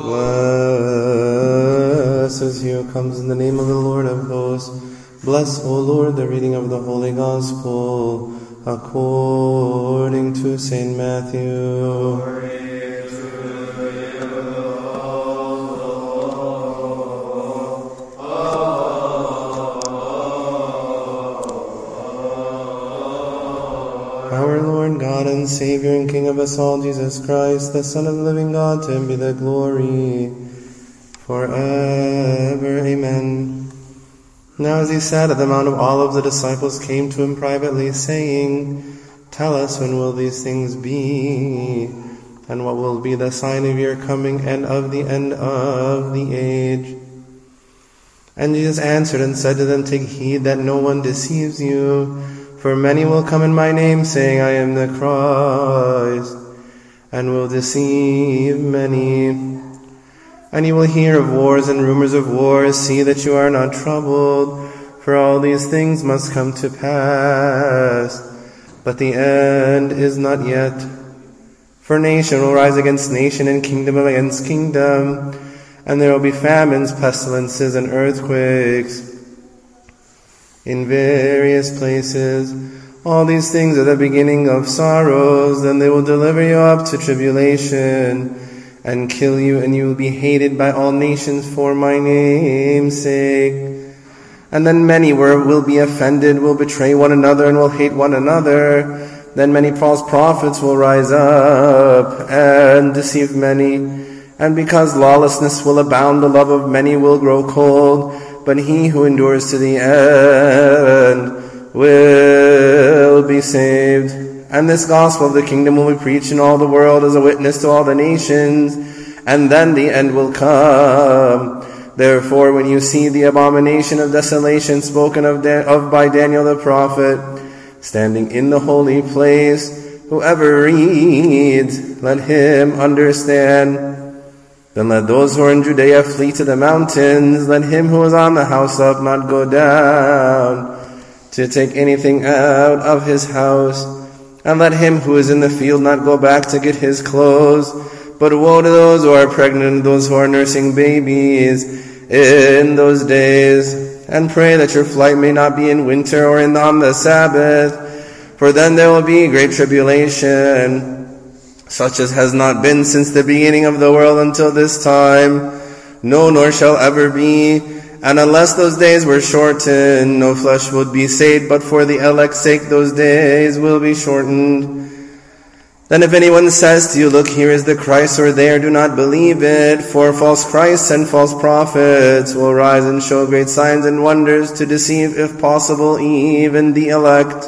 Blessed is he who comes in the name of the Lord of hosts. Bless, O Lord, the reading of the Holy Gospel according to St. Matthew. Our and Savior and King of us all, Jesus Christ, the Son of the living God, to him be the glory forever. Amen. Now as he sat at the Mount of Olives, the disciples came to him privately, saying, Tell us when will these things be, and what will be the sign of your coming and of the end of the age? And Jesus answered and said to them, Take heed that no one deceives you. For many will come in my name, saying, I am the Christ, and will deceive many. And you will hear of wars and rumors of wars. See that you are not troubled, for all these things must come to pass. But the end is not yet. For nation will rise against nation, and kingdom against kingdom, and there will be famines, pestilences, and earthquakes in various places. All these things are the beginning of sorrows, then they will deliver you up to tribulation and kill you, and you will be hated by all nations for my name's sake. And then many will be offended, will betray one another, and will hate one another. Then many false prophets will rise up and deceive many. And because lawlessness will abound, the love of many will grow cold but he who endures to the end will be saved. And this gospel of the kingdom will be preached in all the world as a witness to all the nations, and then the end will come. Therefore, when you see the abomination of desolation spoken of, of by Daniel the prophet, standing in the holy place, whoever reads, let him understand. Then let those who are in Judea flee to the mountains. Let him who is on the house up not go down to take anything out of his house. And let him who is in the field not go back to get his clothes. But woe to those who are pregnant those who are nursing babies in those days. And pray that your flight may not be in winter or in on the Sabbath. For then there will be great tribulation such as has not been since the beginning of the world until this time, no nor shall ever be. And unless those days were shortened, no flesh would be saved, but for the elect's sake those days will be shortened. Then if anyone says to you, look, here is the Christ, or there, do not believe it, for false Christs and false prophets will rise and show great signs and wonders to deceive, if possible, even the elect.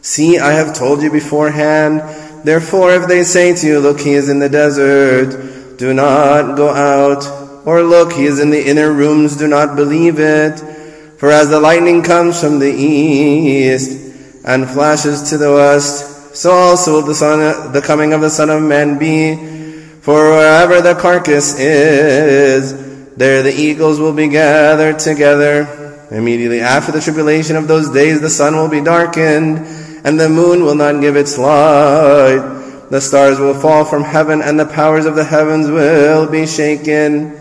See, I have told you beforehand, Therefore, if they say to you, Look, he is in the desert, do not go out. Or look, he is in the inner rooms, do not believe it. For as the lightning comes from the east and flashes to the west, so also will the, son, the coming of the Son of Man be. For wherever the carcass is, there the eagles will be gathered together. Immediately after the tribulation of those days, the sun will be darkened and the moon will not give its light. The stars will fall from heaven, and the powers of the heavens will be shaken.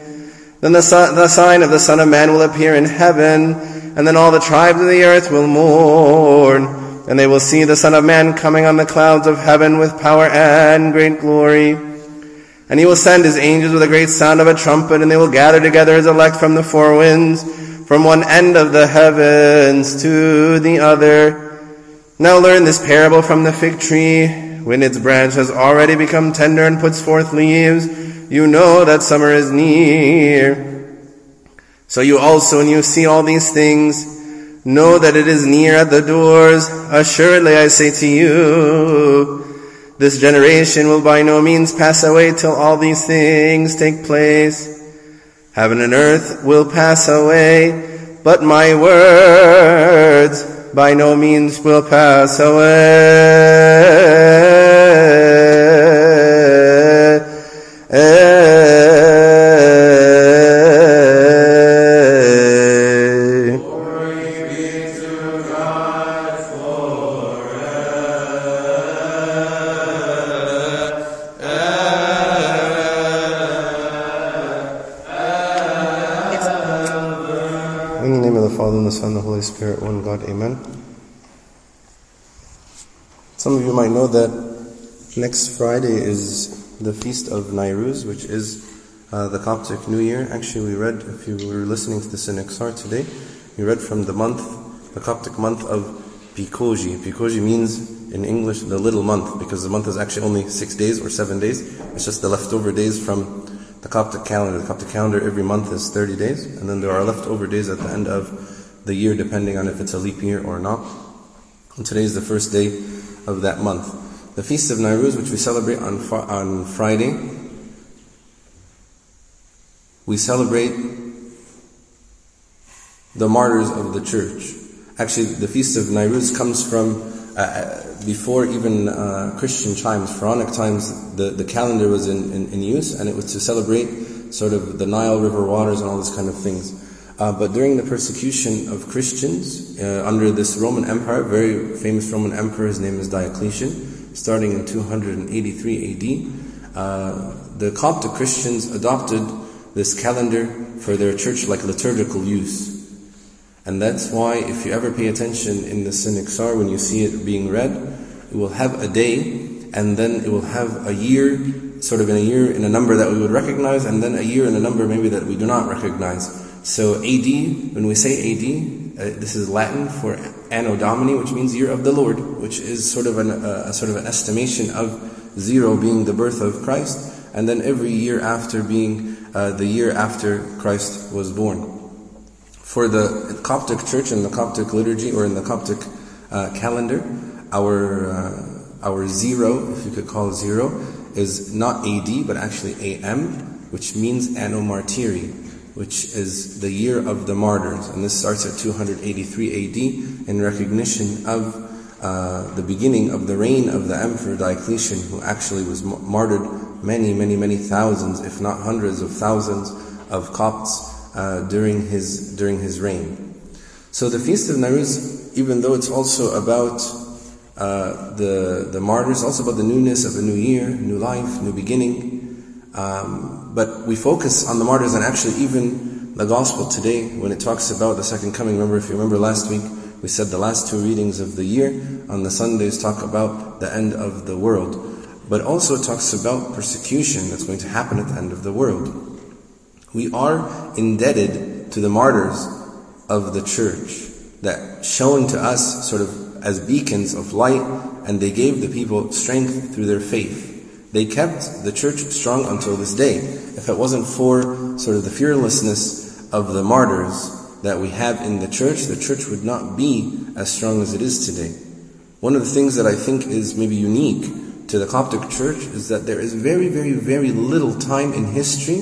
Then the, the sign of the Son of Man will appear in heaven, and then all the tribes of the earth will mourn, and they will see the Son of Man coming on the clouds of heaven with power and great glory. And he will send his angels with a great sound of a trumpet, and they will gather together his elect from the four winds, from one end of the heavens to the other. Now learn this parable from the fig tree. When its branch has already become tender and puts forth leaves, you know that summer is near. So you also, when you see all these things, know that it is near at the doors. Assuredly I say to you, this generation will by no means pass away till all these things take place. Heaven and earth will pass away, but my words by no means will pass away. Might know that next Friday is the feast of Nairuz, which is uh, the Coptic New Year. Actually, we read, if you were listening to the Synaxar today, we read from the month, the Coptic month of Pikoji. Pikoji means in English the little month, because the month is actually only six days or seven days. It's just the leftover days from the Coptic calendar. The Coptic calendar every month is 30 days, and then there are leftover days at the end of the year, depending on if it's a leap year or not. And today is the first day of that month. The Feast of Nairuz, which we celebrate on, on Friday, we celebrate the martyrs of the church. Actually, the Feast of Nairuz comes from uh, uh, before even uh, Christian times, Pharaonic times, the, the calendar was in, in, in, use and it was to celebrate sort of the Nile River waters and all this kind of things. Uh, but during the persecution of Christians uh, under this Roman Empire, very famous Roman emperor, his name is Diocletian, starting in 283 AD, uh, the Coptic Christians adopted this calendar for their church like liturgical use. And that's why if you ever pay attention in the Synaxar, when you see it being read, it will have a day and then it will have a year, sort of in a year in a number that we would recognize, and then a year in a number maybe that we do not recognize. So AD, when we say AD, uh, this is Latin for Anno Domini, which means year of the Lord, which is sort of an, uh, a sort of an estimation of zero being the birth of Christ, and then every year after being uh, the year after Christ was born. For the Coptic Church and the Coptic liturgy, or in the Coptic uh, calendar, our uh, our zero, if you could call zero, is not AD but actually AM, which means Anno Martyri which is the year of the martyrs. And this starts at 283 AD in recognition of uh, the beginning of the reign of the Emperor Diocletian, who actually was martyred many, many, many thousands, if not hundreds of thousands, of Copts uh, during his during his reign. So the feast of Nairuz, even though it's also about uh, the the martyrs, also about the newness of a new year, new life, new beginning. Um, but we focus on the martyrs and actually even the gospel today when it talks about the second coming. Remember, if you remember last week, we said the last two readings of the year on the Sundays talk about the end of the world. But also talks about persecution that's going to happen at the end of the world. We are indebted to the martyrs of the church that shone to us sort of as beacons of light and they gave the people strength through their faith. They kept the church strong until this day. If it wasn't for sort of the fearlessness of the martyrs that we have in the church, the church would not be as strong as it is today. One of the things that I think is maybe unique to the Coptic church is that there is very, very, very little time in history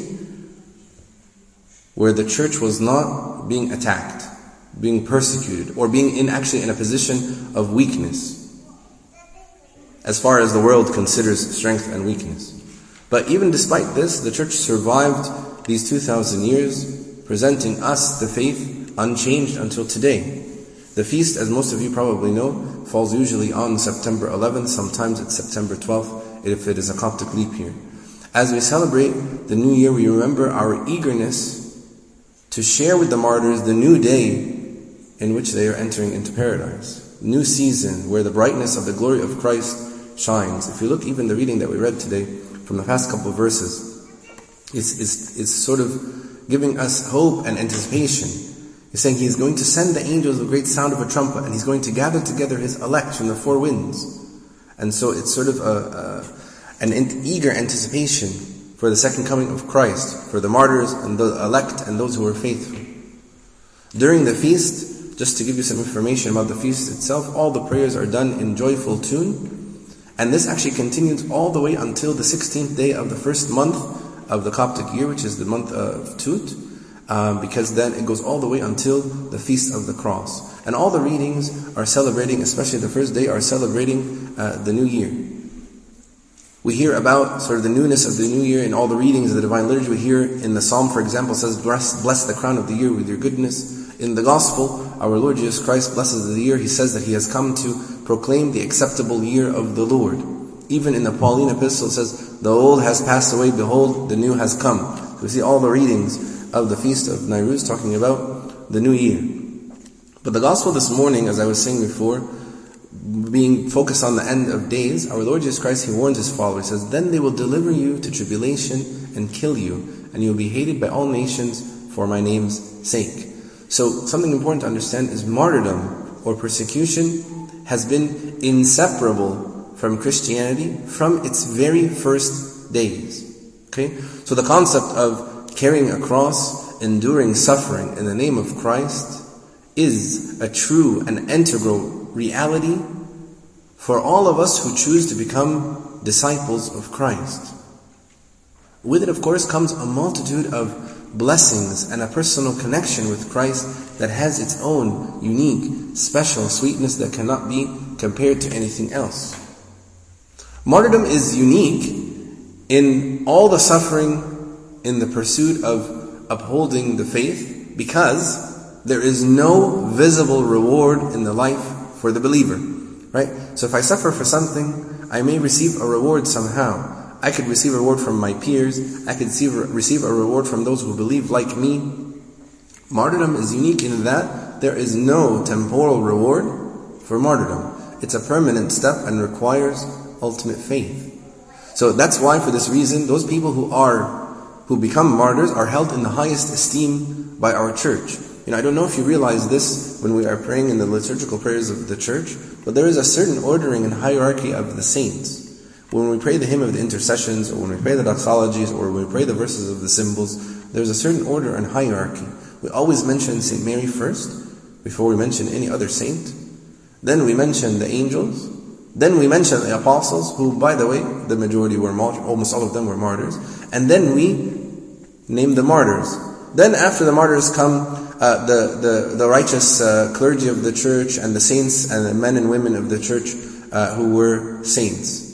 where the church was not being attacked, being persecuted, or being in actually in a position of weakness as far as the world considers strength and weakness. But even despite this, the church survived these 2,000 years, presenting us the faith unchanged until today. The feast, as most of you probably know, falls usually on September 11th, sometimes it's September 12th, if it is a Coptic leap year. As we celebrate the new year, we remember our eagerness to share with the martyrs the new day in which they are entering into paradise. New season where the brightness of the glory of Christ shines. If you look even the reading that we read today from the past couple of verses, it's, it's, it's sort of giving us hope and anticipation. He's saying he is going to send the angels with a great sound of a trumpet and he's going to gather together his elect from the four winds. And so it's sort of a, a, an eager anticipation for the second coming of Christ, for the martyrs and the elect and those who are faithful. During the feast, just to give you some information about the feast itself, all the prayers are done in joyful tune and this actually continues all the way until the 16th day of the first month of the Coptic year, which is the month of Tut, um, because then it goes all the way until the Feast of the Cross. And all the readings are celebrating, especially the first day, are celebrating uh, the new year. We hear about sort of the newness of the new year in all the readings of the Divine Liturgy. We hear in the Psalm, for example, says, bless, bless the crown of the year with your goodness. In the Gospel, our Lord Jesus Christ blesses the year. He says that He has come to proclaim the acceptable year of the Lord. Even in the Pauline epistle says, the old has passed away, behold, the new has come. we see all the readings of the feast of Nairuz talking about the new year. But the gospel this morning, as I was saying before, being focused on the end of days, our Lord Jesus Christ, He warns His followers, says, Then they will deliver you to tribulation and kill you, and you will be hated by all nations for my name's sake. So, something important to understand is martyrdom or persecution has been inseparable from Christianity from its very first days. Okay? So the concept of carrying a cross, enduring suffering in the name of Christ is a true and integral reality for all of us who choose to become disciples of Christ. With it, of course, comes a multitude of blessings and a personal connection with Christ that has its own unique, special sweetness that cannot be compared to anything else. Martyrdom is unique in all the suffering in the pursuit of upholding the faith because there is no visible reward in the life for the believer. Right? So if I suffer for something, I may receive a reward somehow. I could receive a reward from my peers. I could receive, receive a reward from those who believe like me. Martyrdom is unique in that there is no temporal reward for martyrdom. It's a permanent step and requires ultimate faith. So that's why, for this reason, those people who are who become martyrs are held in the highest esteem by our church. You know, I don't know if you realize this when we are praying in the liturgical prayers of the church, but there is a certain ordering and hierarchy of the saints. When we pray the hymn of the intercessions, or when we pray the doxologies, or when we pray the verses of the symbols, there's a certain order and hierarchy. We always mention St. Mary first, before we mention any other saint. Then we mention the angels, then we mention the apostles, who, by the way, the majority were martyrs, almost all of them were martyrs. And then we name the martyrs. Then after the martyrs come uh, the, the, the righteous uh, clergy of the church and the saints and the men and women of the church uh, who were saints.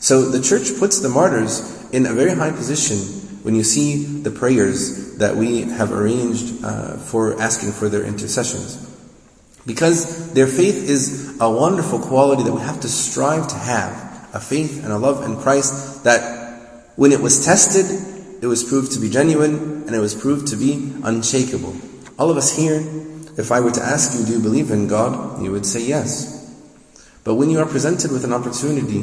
So the church puts the martyrs in a very high position when you see the prayers that we have arranged uh, for asking for their intercessions. Because their faith is a wonderful quality that we have to strive to have. A faith and a love in Christ that when it was tested, it was proved to be genuine and it was proved to be unshakable. All of us here, if I were to ask you, do you believe in God? You would say yes. But when you are presented with an opportunity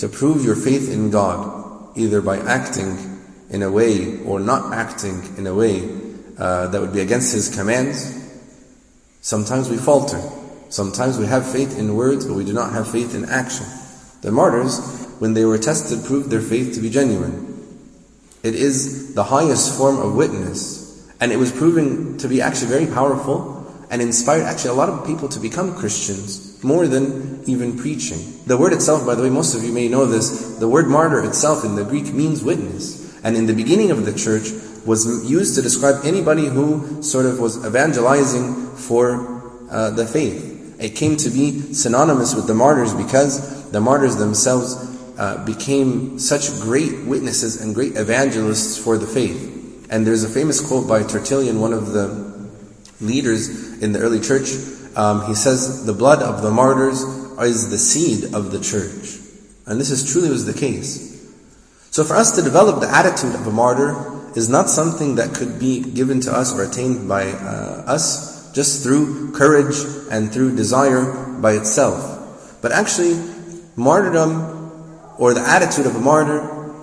to prove your faith in God, either by acting in a way or not acting in a way uh, that would be against His commands, Sometimes we falter. Sometimes we have faith in words, but we do not have faith in action. The martyrs, when they were tested, proved their faith to be genuine. It is the highest form of witness, and it was proven to be actually very powerful and inspired actually a lot of people to become Christians, more than even preaching. The word itself, by the way, most of you may know this, the word martyr itself in the Greek means witness. And in the beginning of the church, was used to describe anybody who sort of was evangelizing for uh, the faith. It came to be synonymous with the martyrs because the martyrs themselves uh, became such great witnesses and great evangelists for the faith. And there's a famous quote by Tertullian, one of the leaders in the early church. Um, he says, "The blood of the martyrs is the seed of the church," and this is truly was the case. So, for us to develop the attitude of a martyr is not something that could be given to us or attained by uh, us just through courage and through desire by itself. But actually, martyrdom or the attitude of a martyr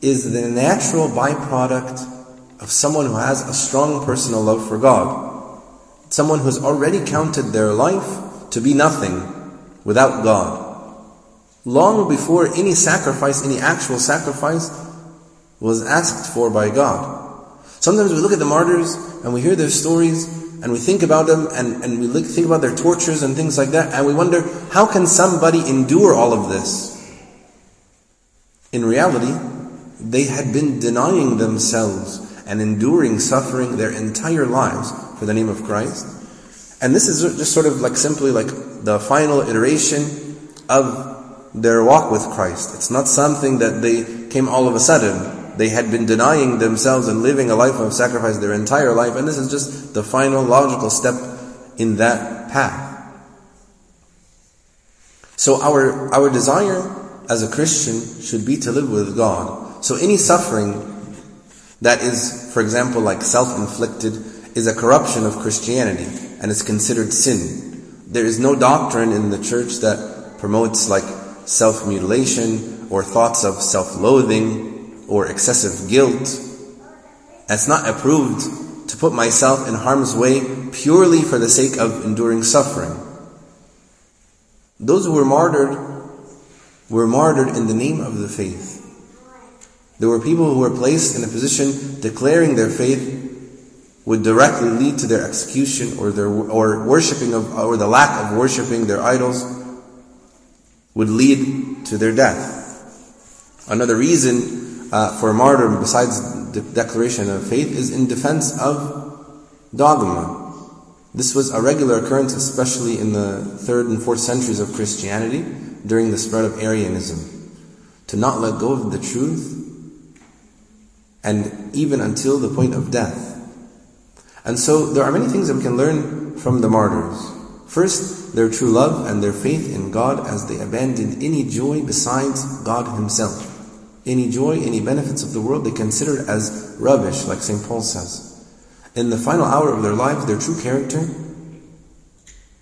is the natural byproduct of someone who has a strong personal love for God. Someone who has already counted their life to be nothing without God. Long before any sacrifice, any actual sacrifice, was asked for by God. Sometimes we look at the martyrs and we hear their stories and we think about them and, and we look, think about their tortures and things like that and we wonder, how can somebody endure all of this? In reality, they had been denying themselves and enduring suffering their entire lives for the name of Christ. And this is just sort of like simply like the final iteration of their walk with Christ. It's not something that they came all of a sudden. They had been denying themselves and living a life of sacrifice their entire life, and this is just the final logical step in that path. So our, our desire as a Christian should be to live with God. So any suffering that is, for example, like self-inflicted, is a corruption of Christianity and is considered sin. There is no doctrine in the church that promotes like self-mutilation or thoughts of self-loathing or excessive guilt. It's not approved to put myself in harm's way purely for the sake of enduring suffering. Those who were martyred were martyred in the name of the faith. There were people who were placed in a position declaring their faith would directly lead to their execution or their or worshiping of or the lack of worshiping their idols would lead to their death. Another reason uh, for martyrdom besides the declaration of faith is in defense of dogma. This was a regular occurrence, especially in the third and fourth centuries of Christianity during the spread of Arianism. To not let go of the truth and even until the point of death. And so there are many things that we can learn from the martyrs. First, their true love and their faith in God as they abandoned any joy besides God Himself. Any joy, any benefits of the world they considered as rubbish, like St. Paul says. In the final hour of their lives, their true character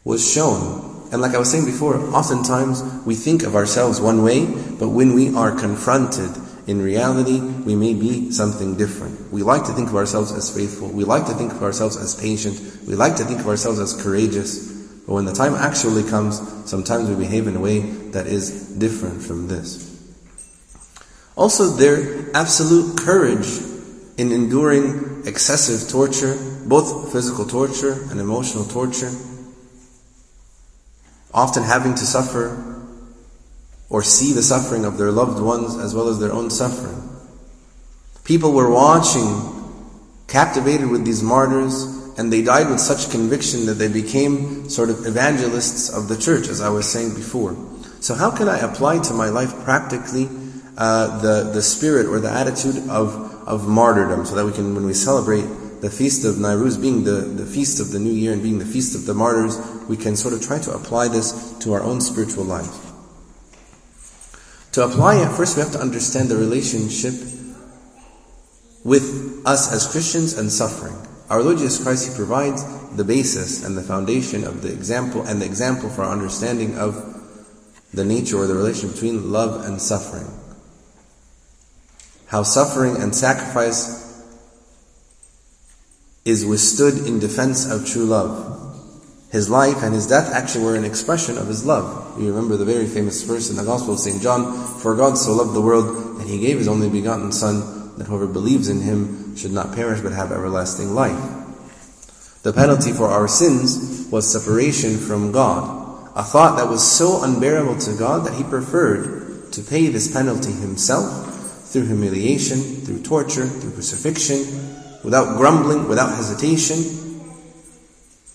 was shown. And like I was saying before, oftentimes we think of ourselves one way, but when we are confronted in reality, we may be something different. We like to think of ourselves as faithful. We like to think of ourselves as patient. We like to think of ourselves as courageous. But when the time actually comes, sometimes we behave in a way that is different from this. Also, their absolute courage in enduring excessive torture, both physical torture and emotional torture, often having to suffer or see the suffering of their loved ones as well as their own suffering. People were watching, captivated with these martyrs, and they died with such conviction that they became sort of evangelists of the church, as I was saying before. So how can I apply to my life practically uh, the, the spirit or the attitude of, of martyrdom so that we can, when we celebrate the feast of Nairuz being the, the feast of the new year and being the feast of the martyrs, we can sort of try to apply this to our own spiritual life. To apply it, first we have to understand the relationship with us as Christians and suffering. Our Lord Jesus Christ, He provides the basis and the foundation of the example and the example for our understanding of the nature or the relation between love and suffering. How suffering and sacrifice is withstood in defense of true love. His life and his death actually were an expression of his love. You remember the very famous verse in the Gospel of St. John, For God so loved the world that he gave his only begotten Son, that whoever believes in him should not perish but have everlasting life. The penalty for our sins was separation from God, a thought that was so unbearable to God that he preferred to pay this penalty himself through humiliation, through torture, through crucifixion, without grumbling, without hesitation,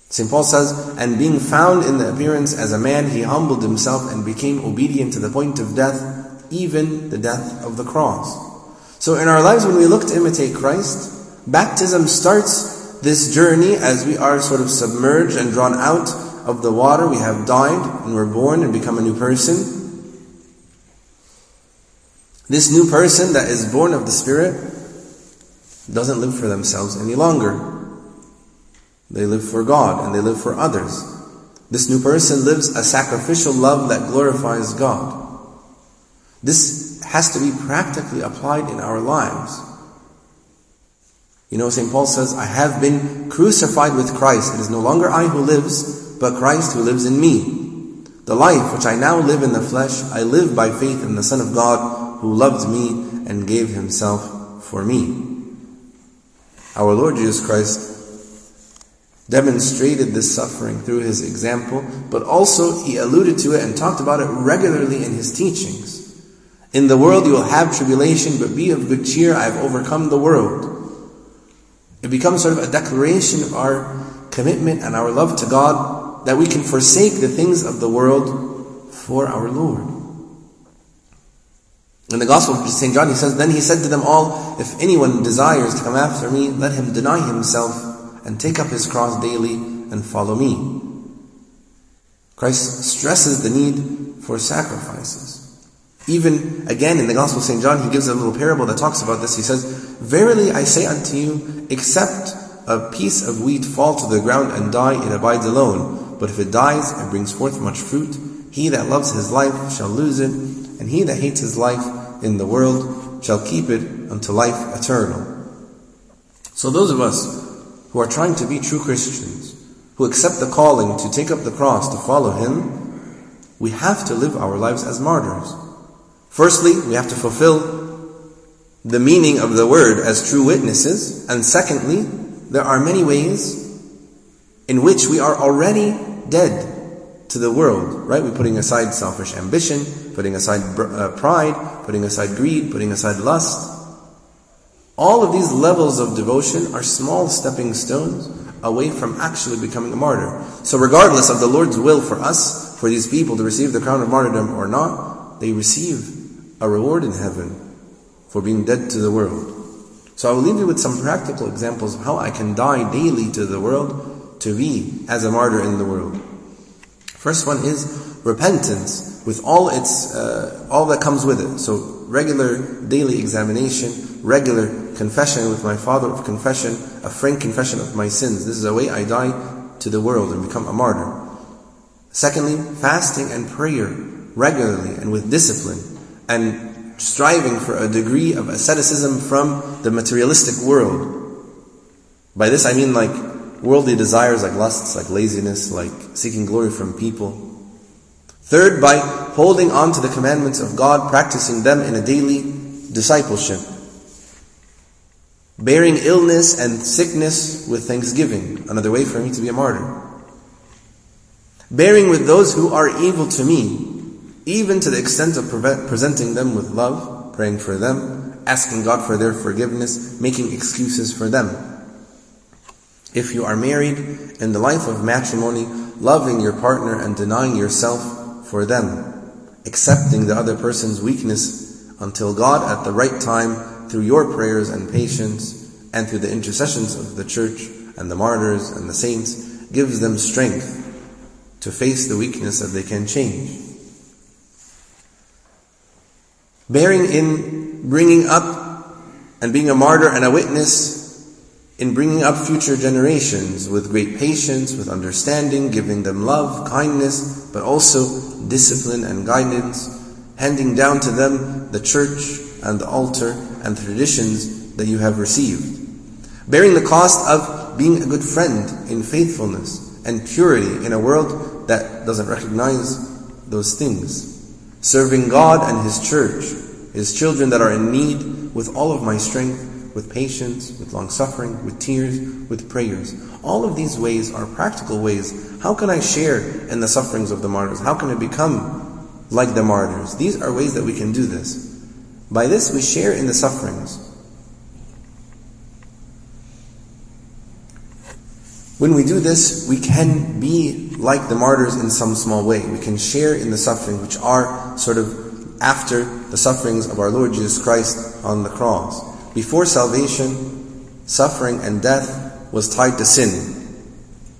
St. Paul says, And being found in the appearance as a man, he humbled himself and became obedient to the point of death, even the death of the cross. So in our lives, when we look to imitate Christ, baptism starts this journey as we are sort of submerged and drawn out of the water. We have died and we're born and become a new person. This new person that is born of the Spirit doesn't live for themselves any longer. They live for God and they live for others. This new person lives a sacrificial love that glorifies God. This has to be practically applied in our lives. You know, St. Paul says, I have been crucified with Christ. It is no longer I who lives, but Christ who lives in me. The life which I now live in the flesh, I live by faith in the Son of God who loved me and gave himself for me. Our Lord Jesus Christ demonstrated this suffering through his example, but also he alluded to it and talked about it regularly in his teachings. In the world you will have tribulation, but be of good cheer, I have overcome the world. It becomes sort of a declaration of our commitment and our love to God that we can forsake the things of the world for our Lord. In the Gospel of St. John, he says, Then he said to them all, If anyone desires to come after me, let him deny himself and take up his cross daily and follow me. Christ stresses the need for sacrifices. Even again in the Gospel of St. John, he gives a little parable that talks about this. He says, Verily I say unto you, except a piece of wheat fall to the ground and die, it abides alone. But if it dies, it brings forth much fruit. He that loves his life shall lose it, and he that hates his life in the world shall keep it unto life eternal. So those of us who are trying to be true Christians, who accept the calling to take up the cross to follow Him, we have to live our lives as martyrs. Firstly, we have to fulfill the meaning of the word as true witnesses, and secondly, there are many ways in which we are already dead to the world, right? We're putting aside selfish ambition, putting aside uh, pride, putting aside greed, putting aside lust. All of these levels of devotion are small stepping stones away from actually becoming a martyr. So regardless of the Lord's will for us, for these people to receive the crown of martyrdom or not, they receive a reward in heaven for being dead to the world. So I will leave you with some practical examples of how I can die daily to the world to be as a martyr in the world. First one is repentance with all its uh, all that comes with it. So regular daily examination, regular confession with my Father of confession, a frank confession of my sins. This is a way I die to the world and become a martyr. Secondly, fasting and prayer regularly and with discipline and striving for a degree of asceticism from the materialistic world. By this I mean like worldly desires like lusts, like laziness, like seeking glory from people. Third, by holding on to the commandments of God, practicing them in a daily discipleship. Bearing illness and sickness with thanksgiving, another way for me to be a martyr. Bearing with those who are evil to me, even to the extent of presenting them with love, praying for them, asking God for their forgiveness, making excuses for them. If you are married, in the life of matrimony, loving your partner and denying yourself for them, accepting the other person's weakness until God at the right time, through your prayers and patience, and through the intercessions of the church and the martyrs and the saints, gives them strength to face the weakness that they can change. Bearing in bringing up and being a martyr and a witness in bringing up future generations with great patience, with understanding, giving them love, kindness, but also discipline and guidance, handing down to them the church and the altar and traditions that you have received. Bearing the cost of being a good friend in faithfulness and purity in a world that doesn't recognize those things. Serving God and His church, His children that are in need with all of my strength with patience, with long suffering, with tears, with prayers. All of these ways are practical ways. How can I share in the sufferings of the martyrs? How can I become like the martyrs? These are ways that we can do this. By this, we share in the sufferings. When we do this, we can be like the martyrs in some small way. We can share in the suffering, which are sort of after the sufferings of our Lord Jesus Christ on the cross. Before salvation, suffering and death was tied to sin.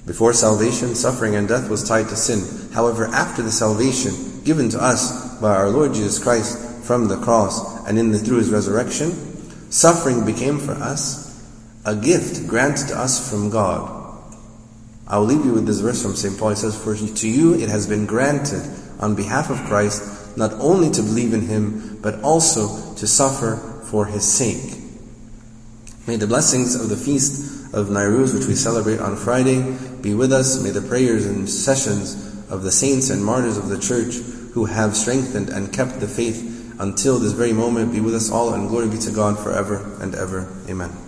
Before salvation, suffering and death was tied to sin. However, after the salvation given to us by our Lord Jesus Christ from the cross and in the, through His resurrection, suffering became for us a gift granted to us from God. I will leave you with this verse from St. Paul. He says, For to you it has been granted on behalf of Christ not only to believe in Him, but also to suffer for His sake. May the blessings of the feast of Nairuz, which we celebrate on Friday, be with us. May the prayers intercessions of the saints and martyrs of the church who have strengthened and kept the faith until this very moment be with us all, and glory be to God forever and ever. Amen.